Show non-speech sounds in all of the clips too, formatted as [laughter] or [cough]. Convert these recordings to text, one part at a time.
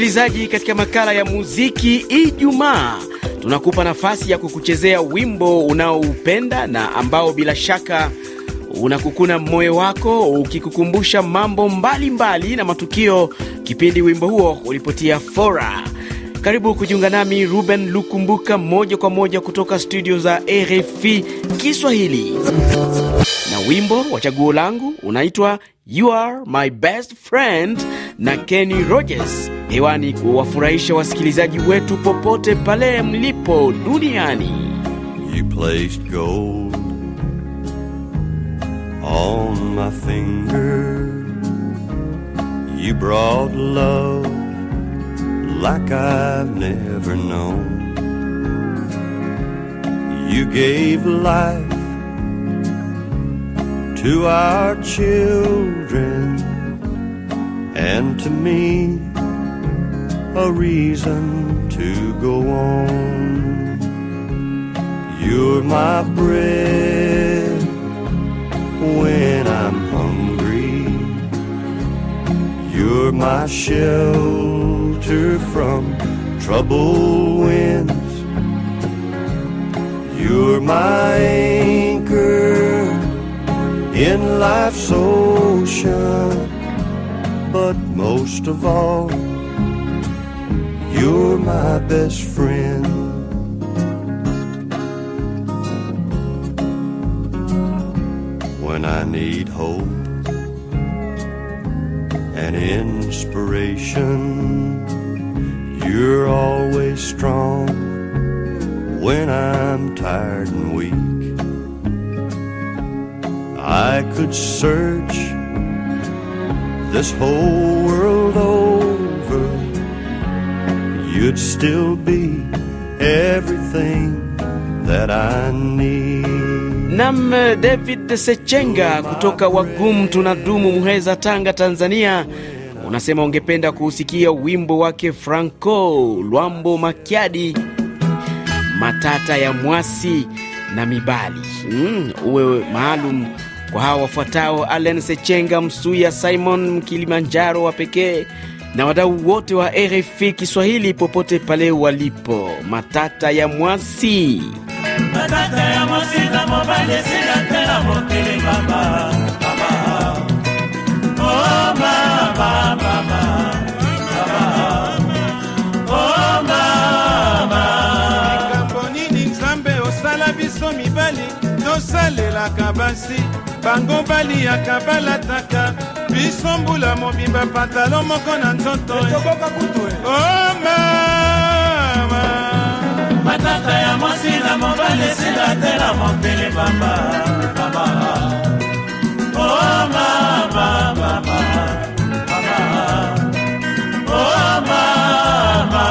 msikilizaji, katika makala ya muziki Ijumaa tunakupa nafasi ya kukuchezea wimbo unaoupenda na ambao bila shaka unakukuna moyo wako ukikukumbusha mambo mbalimbali mbali na matukio kipindi wimbo huo ulipotia fora. Karibu kujiunga nami Ruben Lukumbuka moja kwa moja kutoka studio za RFI Kiswahili, na wimbo wa chaguo langu unaitwa You Are My Best Friend na Kenny Rogers, hewani kuwafurahisha wasikilizaji wetu popote pale mlipo duniani. You placed gold on my finger. You brought love like I've never known. You gave life to our children and to me a reason to go on. You're my bread when I'm hungry. You're my shelter from troubled winds. You're my anchor in life's ocean. But most of all, you're my best friend. When I need hope and inspiration, you're always strong when I'm tired and weak. I could search this whole world over, you'd still be everything that I need. Nam David Sechenga kutoka Wagumu tunadumu Muheza, Tanga, Tanzania, unasema ungependa kuusikia wimbo wake Franco Lwambo Makiadi, matata ya mwasi na mibali mm, uwe maalum kwa hawa wafuatao: Allen Sechenga, Msuya Simon Mkilimanjaro wa pekee na wadau wote wa RFI Kiswahili popote pale walipo. Matata ya mwasi matata ya mwasi na mobali esila te mokili mama tosalelaka basi bango baliyaka balataka. Biso mbula mobimba pantalo moko na nzoto. Oh mama matata ya mwasi na mobali esila te na mokili mama mama oh mama mama oh mama.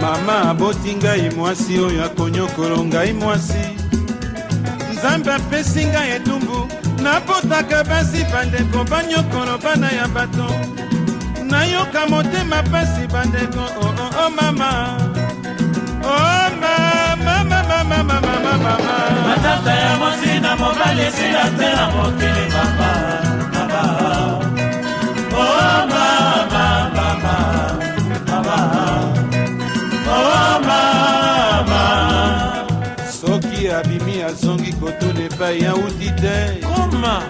Mama aboti ngai mwasi oyo akonyokolo ngai mwasi nzambe apesi ngai etumbu napotaka basi bandeko banyokolo bana ya bato. Nayoka motema pasi bandeko oo oh, oh, oh, mama. Oh, mama mama mama mama mama. Matata ya mwasi na mobali esila te na mokili mama abimi azongi kotuna epai yauti te. Koma.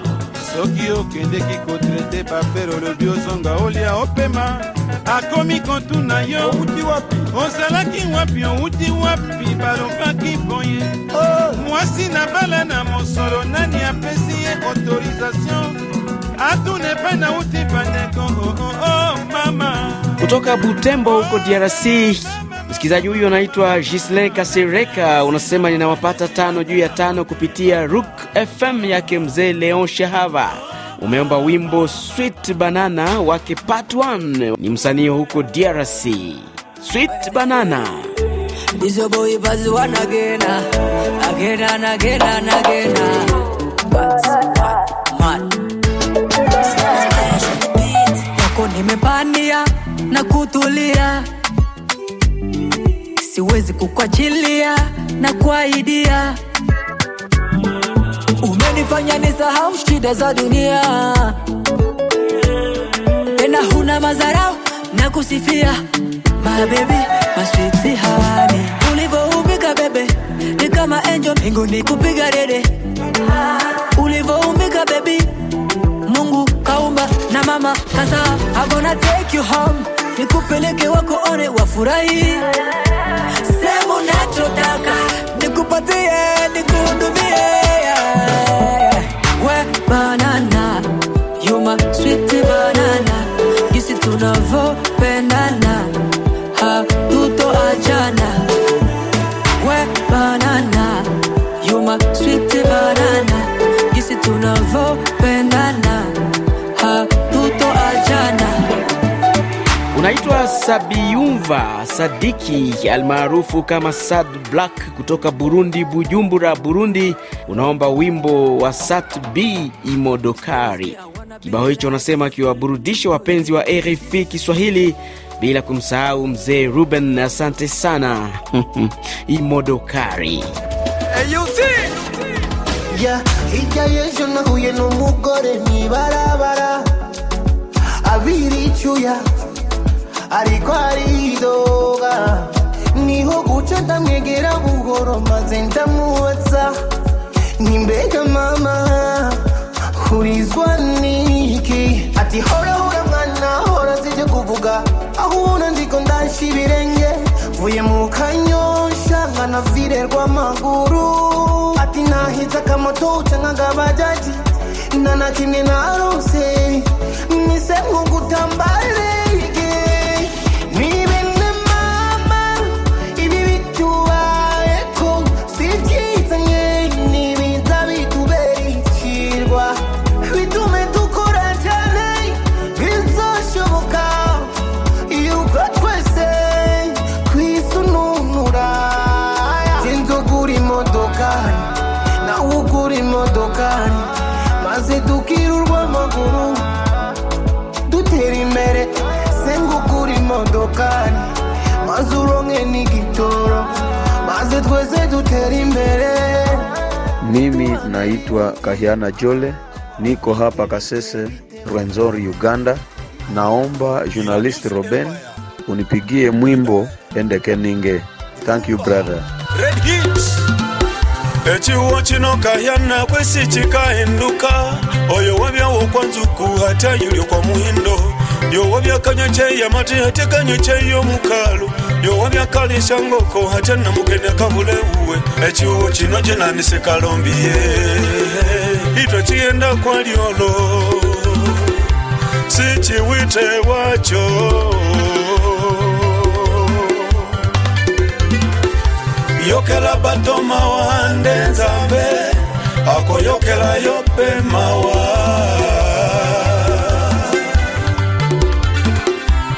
Soki okendeki kotrete bafere olobi ozonga olia opema. Akomi kotuna yo. Outi wapi? Ozalaki wapi? Outi wapi? Balobaki boye. Mwasi na bala na mosolo nani apesi ye autorisation? Atuna epai na uti bandeko oh, oh, oh, mama. Kutoka Butembo huko DRC. Msikilizaji huyu anaitwa Gisle Kasereka, unasema ninawapata tano juu ya tano kupitia Rook FM yake mzee Leon Shahava. Umeomba wimbo Sweet Banana wake Part 1, ni msanii huko DRC. Sweet Banana. nimepania na boy siwezi kukwachilia na kuahidia. Umenifanya nisahau shida za dunia, tena huna madharau nakusifia my baby my sweet honey. Ulivyoumbika bebe ni kama angel mbinguni kupiga dede. Ulivyoumbika baby mungu kaumba na mama kasa I'm gonna take you home nikupeleke wako one wafurahi. Sehemu nachotaka nikupatie nikuhudumie. We banana you my sweet banana. Jinsi tunavopendana hatutoachana. We banana you my sweet banana. Jinsi tunavopendana Unaitwa Sabiyumva Sadiki almaarufu kama Sad Black kutoka Burundi, Bujumbura, Burundi. Unaomba wimbo wa Sat B Imodokari. Kibao hicho unasema akiwaburudisha wapenzi wa RFI Kiswahili bila kumsahau mzee Ruben. Asante sana [laughs] Imodokari. ya hirya y'ejo nahuye n'umugore mwibarabara abira icyuya ariko aridoga ni ho guca ndamwegera buhoro maze ndamubaza nimbega mama hurizwa niki? Ati hora hora mwana hora sije kuvuga. Ahuna ndiko ndasha ibirenge vuye mu kanyosha nkanavirerwa amaguru ati nahize akamoto canke agabajaji nta na kimwe narose. Mise nko imodokari maze tukirurwa amaguru dutera imbere sengukura maze uronke n'igitoro maze twese dutera imbere Mimi naitwa Kahiana Jole, niko hapa Kasese, Rwenzori, Uganda. Naomba journalist Roben unipigie mwimbo endekeninge Thank you brother. Hit. ekiwo kino kayanakwe si kikahinduka. Oyo wabyawo kwa nzuku ate ayulyo kwa muhindo yowa byakanyo kyeyamati ate kanyo kyeyomukalu yowa byakalisha ngoko ate namukenya kabulewuwe ekiwo kino kinanise kalombiye ito kiyenda kwalyolo sikiwite wakyo Yokela bato mawa nde nzambe akoyokela yo mpe mawa.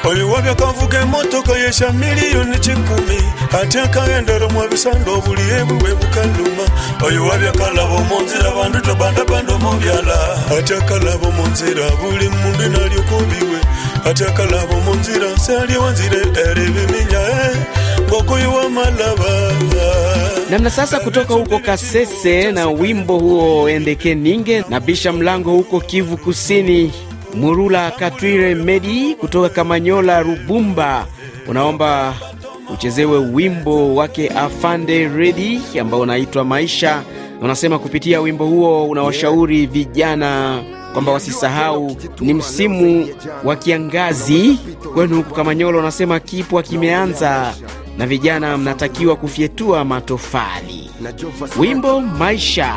Oliwabyakavuga emotoka yesha miliyoni kikumi ate akayendero mu ebisando buli emu webukaluma oyo wabyakalabo munzira bandu tobandabanda omubyala ate akalabo munzira buli mundu nalyokubiwe ate akalabo munzira nsi eribiminya eh. Namna sasa kutoka huko Kasese na wimbo huo Endeke Ninge na bisha mlango huko Kivu Kusini. Murula Katwire Medi kutoka Kamanyola Rubumba unaomba uchezewe wimbo wake Afande Redi ambao unaitwa Maisha, na unasema kupitia wimbo huo unawashauri vijana kwamba wasisahau ni msimu wa kiangazi kwenu huku Kamanyola. Unasema kipwa kimeanza na vijana mnatakiwa kufyetua matofali. Wimbo Maisha.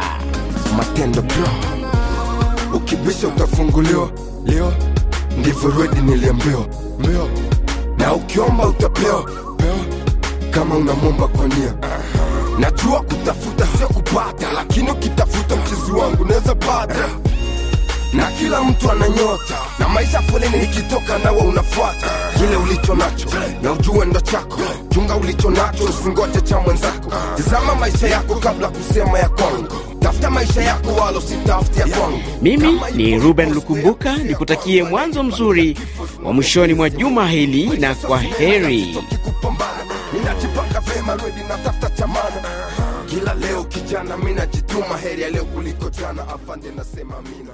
matendo bro ukibisha utafunguliwa. Leo ndivyo redi niliambiwa. Mbio na ukiomba utapewa pewa kama unamwomba kwa nia. Najua kutafuta sio kupata. Lakini ukitafuta mchezi wangu naweza pata na kila mtu ana nyota. Na maisha foleni nikitoka nawe unafuata. Kile ulicho nacho na ujue ndo chako. Chunga ulicho nacho usingoje cha mwenzako. Tizama maisha yako kabla kusema ya kwangu. Tafuta maisha yako wala usitafute ya kwangu. Mimi ni Ruben Lukumbuka, nikutakie mwanzo mzuri wa mwishoni mwa juma hili na kwa heri. ninajipanga vema redi natafuta chamana kila leo kijana mi najituma heri ya leo kuliko jana. Afande nasema mina